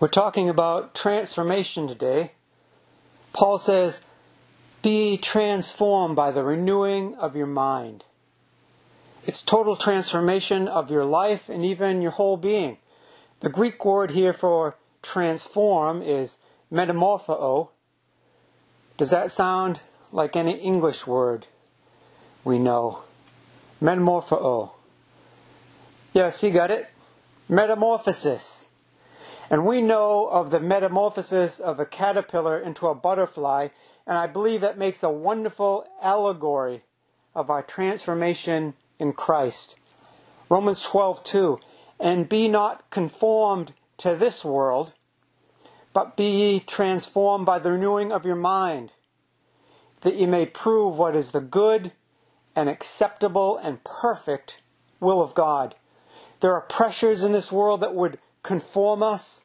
We're talking about transformation today. Paul says, Be transformed by the renewing of your mind. It's total transformation of your life and even your whole being. The Greek word here for transform is metamorpho. Does that sound like any English word we know? Metamorpho. Yes, you got it. Metamorphosis. And we know of the metamorphosis of a caterpillar into a butterfly, and I believe that makes a wonderful allegory of our transformation in Christ. Romans 12:2 And be not conformed to this world, but be ye transformed by the renewing of your mind, that ye may prove what is the good and acceptable and perfect will of God. There are pressures in this world that would conform us.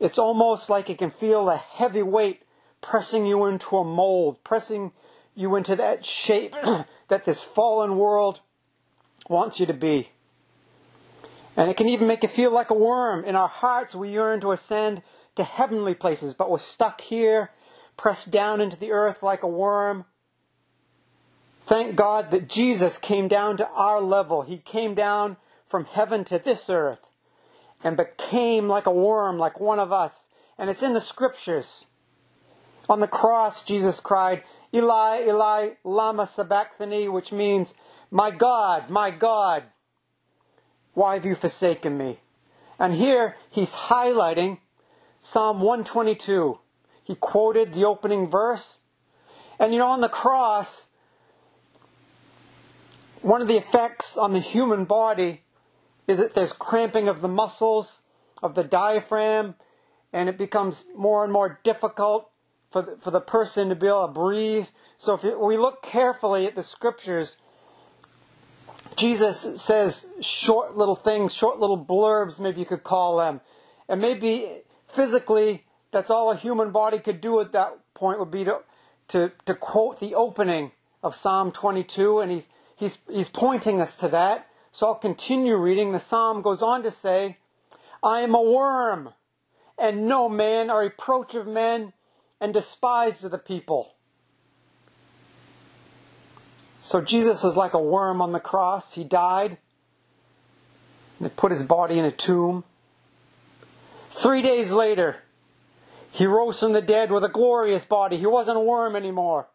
It's almost like it can feel a heavy weight pressing you into a mold, pressing you into that shape that this fallen world wants you to be. And it can even make you feel like a worm. In our hearts, we yearn to ascend to heavenly places, but we're stuck here, pressed down into the earth like a worm. Thank God that Jesus came down to our level. He came down from heaven to this earth and became like a worm, like one of us. And it's in the scriptures. On the cross, Jesus cried, Eli, Eli, Lama Sabachthani, which means, My God, my God, why have you forsaken me? And here he's highlighting Psalm 122. He quoted the opening verse. And you know, on the cross, one of the effects on the human body is that there's cramping of the muscles of the diaphragm, and it becomes more and more difficult for the, for the person to be able to breathe. So if we look carefully at the scriptures, Jesus says short little things, short little blurbs, maybe you could call them. And maybe physically, that's all a human body could do at that point would be to, to, to quote the opening of Psalm 22, and he's, he's, he's pointing us to that. So I'll continue reading. The psalm goes on to say, I am a worm, and no man, a reproach of men, and despised of the people. So Jesus was like a worm on the cross. He died. They put his body in a tomb. Three days later, he rose from the dead with a glorious body. He wasn't a worm anymore.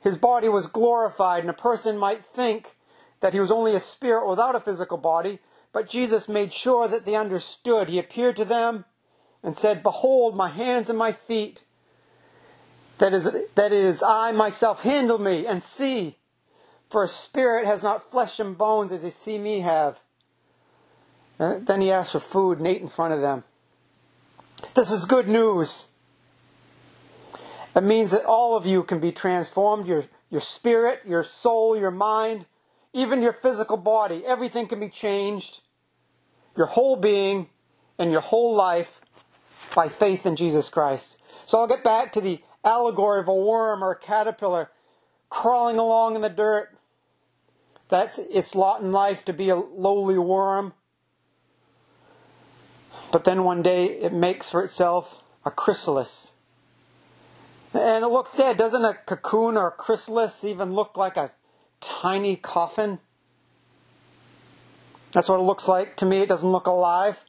His body was glorified, and a person might think that he was only a spirit without a physical body, but Jesus made sure that they understood. He appeared to them and said, Behold my hands and my feet. That is, that it is I myself. Handle me and see. For a spirit has not flesh and bones as they see me have. And then he asked for food and ate in front of them. This is good news. It means that all of you can be transformed your, your spirit, your soul, your mind, even your physical body, everything can be changed. Your whole being and your whole life by faith in Jesus Christ. So I'll get back to the allegory of a worm or a caterpillar crawling along in the dirt. That's its lot in life to be a lowly worm. But then one day it makes for itself a chrysalis. And it looks dead. Doesn't a cocoon or a chrysalis even look like a tiny coffin. That's what it looks like to me. It doesn't look alive.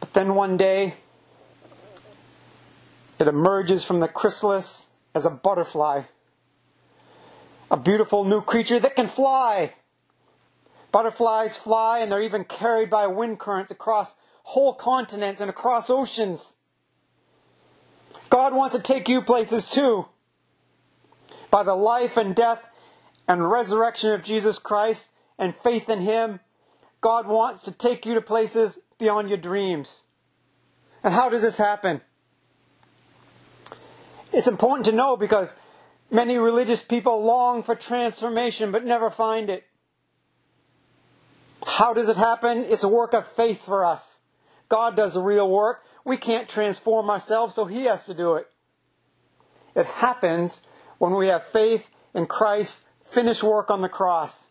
But then one day, it emerges from the chrysalis as a butterfly. A beautiful new creature that can fly. Butterflies fly and they're even carried by wind currents across whole continents and across oceans. God wants to take you places too by the life and death and resurrection of Jesus Christ and faith in Him, God wants to take you to places beyond your dreams. And how does this happen? It's important to know because many religious people long for transformation but never find it. How does it happen? It's a work of faith for us. God does the real work. We can't transform ourselves, so He has to do it. It happens when we have faith in Christ's finished work on the cross.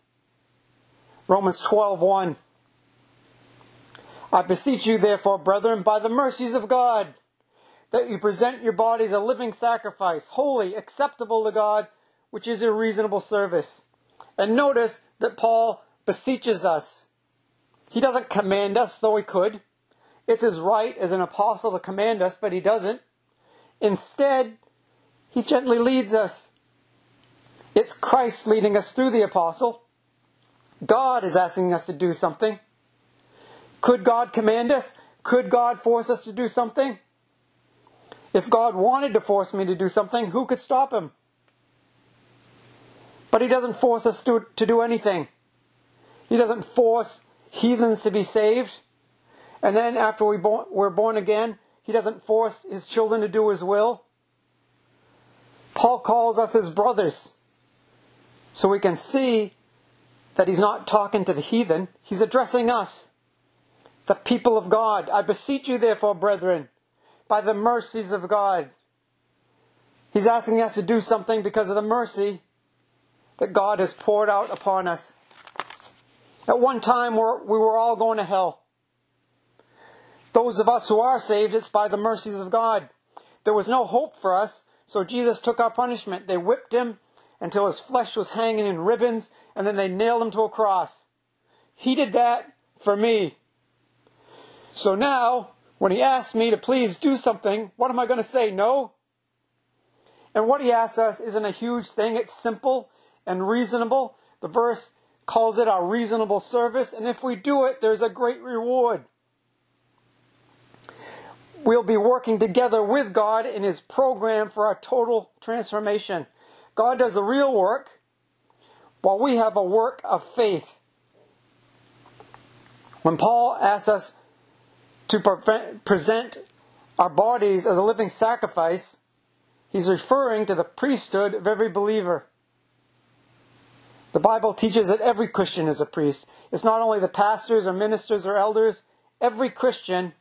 Romans 12:1 I beseech you, therefore, brethren, by the mercies of God, that you present your bodies a living sacrifice, holy, acceptable to God, which is your reasonable service. And notice that Paul beseeches us. He doesn't command us, though he could. It's his right as an apostle to command us, but he doesn't. Instead, he gently leads us. It's Christ leading us through the apostle. God is asking us to do something. Could God command us? Could God force us to do something? If God wanted to force me to do something, who could stop him? But he doesn't force us to, to do anything. He doesn't force heathens to be saved. And then after we we're born again, he doesn't force his children to do his will. Paul calls us his brothers. So we can see that he's not talking to the heathen, he's addressing us the people of God. I beseech you, therefore, brethren, by the mercies of God. He's asking us to do something because of the mercy that God has poured out upon us. At one time, we were all going to hell. Those of us who are saved, it's by the mercies of God. There was no hope for us, so Jesus took our punishment. They whipped him until his flesh was hanging in ribbons, and then they nailed him to a cross. He did that for me. So now, when he asks me to please do something, what am I going to say? No? And what he asks us isn't a huge thing. It's simple and reasonable. The verse calls it our reasonable service. And if we do it, there's a great reward. We'll be working together with God in his program for our total transformation. God does the real work while we have a work of faith. When Paul asks us to prevent, present our bodies as a living sacrifice, he's referring to the priesthood of every believer. The Bible teaches that every Christian is a priest. It's not only the pastors or ministers or elders, every Christian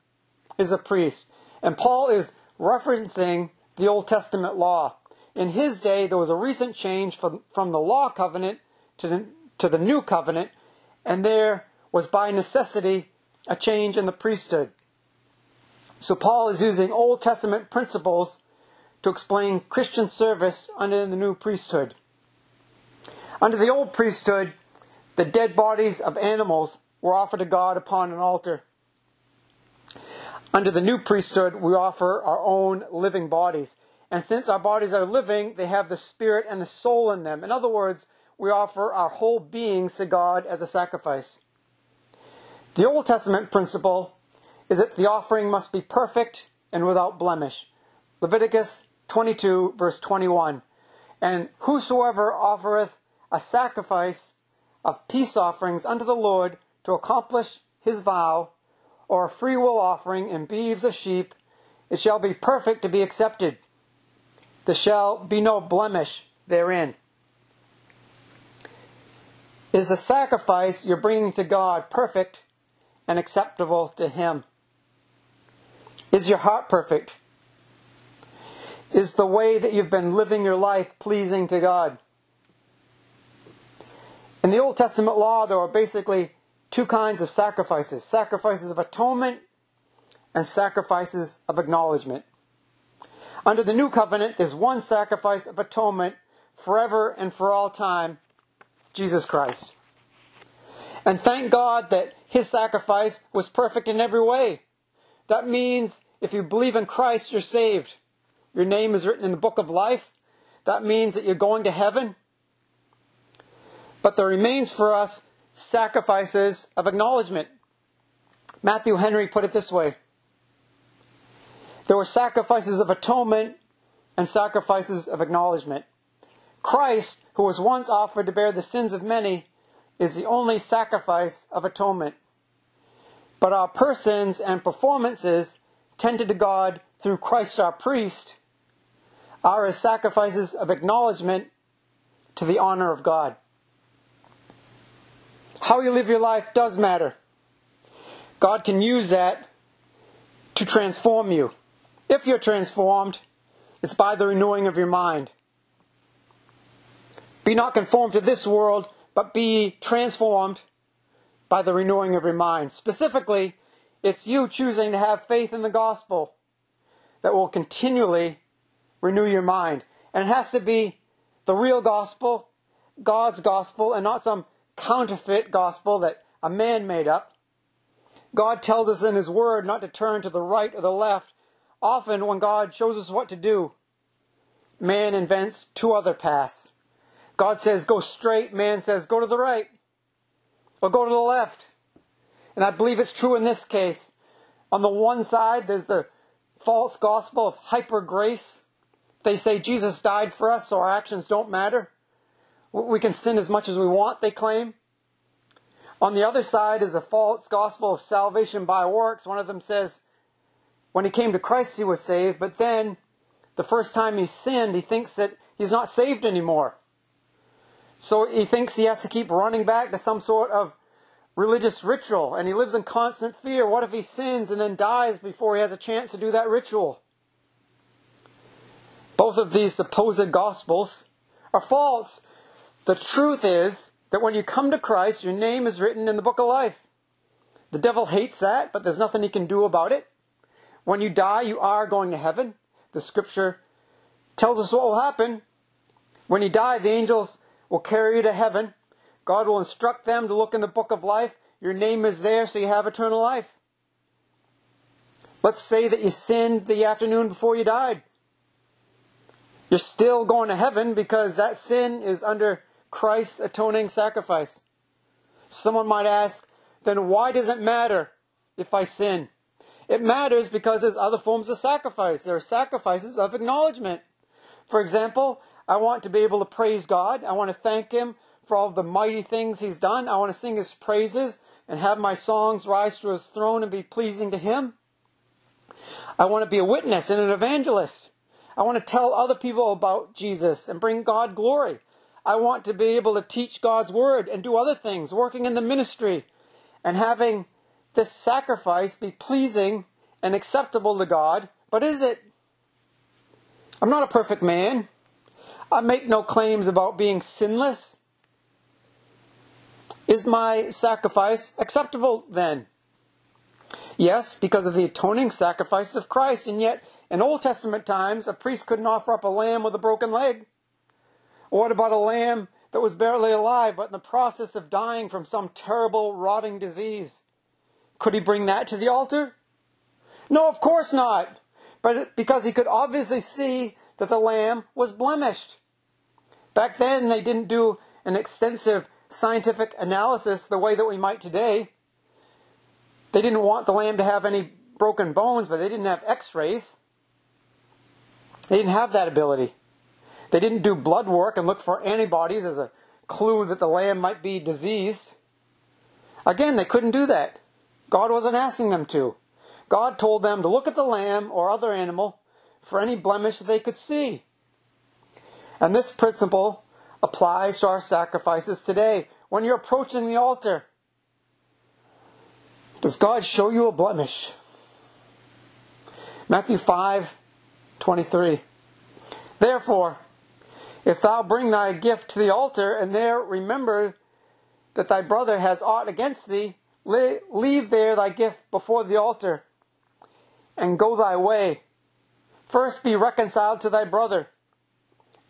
is a priest. And Paul is referencing the Old Testament law. In his day, there was a recent change from, from the law covenant to the, to the new covenant, and there was by necessity a change in the priesthood. So Paul is using Old Testament principles to explain Christian service under the new priesthood. Under the old priesthood, the dead bodies of animals were offered to God upon an altar. Under the new priesthood, we offer our own living bodies. And since our bodies are living, they have the spirit and the soul in them. In other words, we offer our whole beings to God as a sacrifice. The Old Testament principle is that the offering must be perfect and without blemish. Leviticus 22, verse 21. And whosoever offereth a sacrifice of peace offerings unto the Lord to accomplish his vow, or a free will offering in beeves or sheep, it shall be perfect to be accepted. There shall be no blemish therein. Is the sacrifice you're bringing to God perfect and acceptable to Him? Is your heart perfect? Is the way that you've been living your life pleasing to God? In the Old Testament law, there are basically two kinds of sacrifices sacrifices of atonement and sacrifices of acknowledgement. Under the new covenant, there's one sacrifice of atonement forever and for all time Jesus Christ. And thank God that his sacrifice was perfect in every way. That means if you believe in Christ, you're saved. Your name is written in the book of life. That means that you're going to heaven. But there remains for us sacrifices of acknowledgement. Matthew Henry put it this way There were sacrifices of atonement and sacrifices of acknowledgement. Christ, who was once offered to bear the sins of many, is the only sacrifice of atonement. But our persons and performances, tended to God through Christ our priest, are as sacrifices of acknowledgement to the honor of God. How you live your life does matter. God can use that to transform you. If you're transformed, it's by the renewing of your mind. Be not conformed to this world, but be transformed by the renewing of your mind. Specifically, it's you choosing to have faith in the gospel that will continually renew your mind. And it has to be the real gospel, God's gospel, and not some counterfeit gospel that a man made up. God tells us in His Word not to turn to the right or the left. Often, when God shows us what to do, man invents two other paths. God says, go straight, man says, go to the right or go to the left. And I believe it's true in this case. On the one side, there's the false gospel of hyper grace. They say Jesus died for us, so our actions don't matter. We can sin as much as we want, they claim. On the other side is a false gospel of salvation by works. One of them says, when he came to Christ, he was saved, but then the first time he sinned, he thinks that he's not saved anymore. So he thinks he has to keep running back to some sort of religious ritual, and he lives in constant fear. What if he sins and then dies before he has a chance to do that ritual? Both of these supposed gospels are false. The truth is that when you come to Christ, your name is written in the book of life. The devil hates that, but there's nothing he can do about it. When you die, you are going to heaven. The scripture tells us what will happen. When you die, the angels will carry you to heaven. God will instruct them to look in the book of life. Your name is there, so you have eternal life. Let's say that you sinned the afternoon before you died. You're still going to heaven because that sin is under Christ's atoning sacrifice. Someone might ask, then why does it matter if I sin? It matters because there's other forms of sacrifice. There are sacrifices of acknowledgement. For example, I want to be able to praise God. I want to thank Him for all the mighty things He's done. I want to sing His praises and have my songs rise to His throne and be pleasing to Him. I want to be a witness and an evangelist. I want to tell other people about Jesus and bring God glory. I want to be able to teach God's word and do other things, working in the ministry and having this sacrifice be pleasing and acceptable to God. But is it? I'm not a perfect man. I make no claims about being sinless. Is my sacrifice acceptable then? Yes, because of the atoning sacrifice of Christ, and yet in Old Testament times, a priest couldn't offer up a lamb with a broken leg. What about a lamb that was barely alive but in the process of dying from some terrible rotting disease? Could he bring that to the altar? No, of course not. But because he could obviously see that the lamb was blemished. Back then, they didn't do an extensive scientific analysis the way that we might today. They didn't want the lamb to have any broken bones, but they didn't have x rays. They didn't have that ability. They didn't do blood work and look for antibodies as a clue that the lamb might be diseased. Again, they couldn't do that. God wasn't asking them to. God told them to look at the lamb or other animal for any blemish that they could see. And this principle applies to our sacrifices today. When you're approaching the altar, does God show you a blemish? Matthew 5 23. Therefore, if thou bring thy gift to the altar, and there remember that thy brother has aught against thee, leave there thy gift before the altar, and go thy way. First be reconciled to thy brother,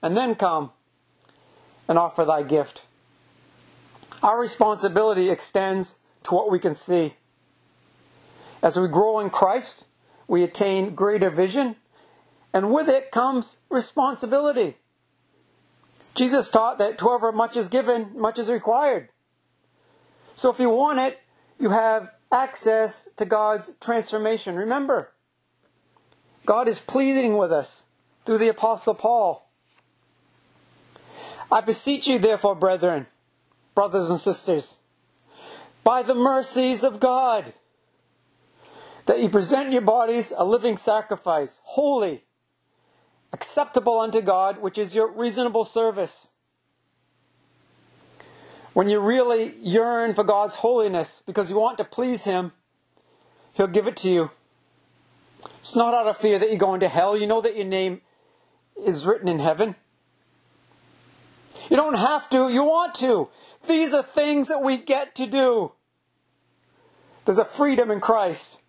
and then come and offer thy gift. Our responsibility extends to what we can see. As we grow in Christ, we attain greater vision, and with it comes responsibility. Jesus taught that to whoever much is given, much is required. So if you want it, you have access to God's transformation. Remember, God is pleading with us through the Apostle Paul. I beseech you, therefore, brethren, brothers and sisters, by the mercies of God, that you present your bodies a living sacrifice, holy, acceptable unto God, which is your reasonable service. When you really yearn for God's holiness because you want to please Him, He'll give it to you. It's not out of fear that you're going to hell. You know that your name is written in heaven. You don't have to, you want to. These are things that we get to do. There's a freedom in Christ.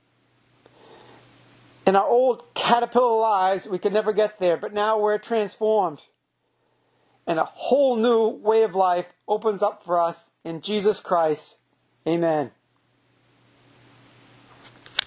In our old caterpillar lives, we could never get there, but now we're transformed. And a whole new way of life opens up for us in Jesus Christ. Amen.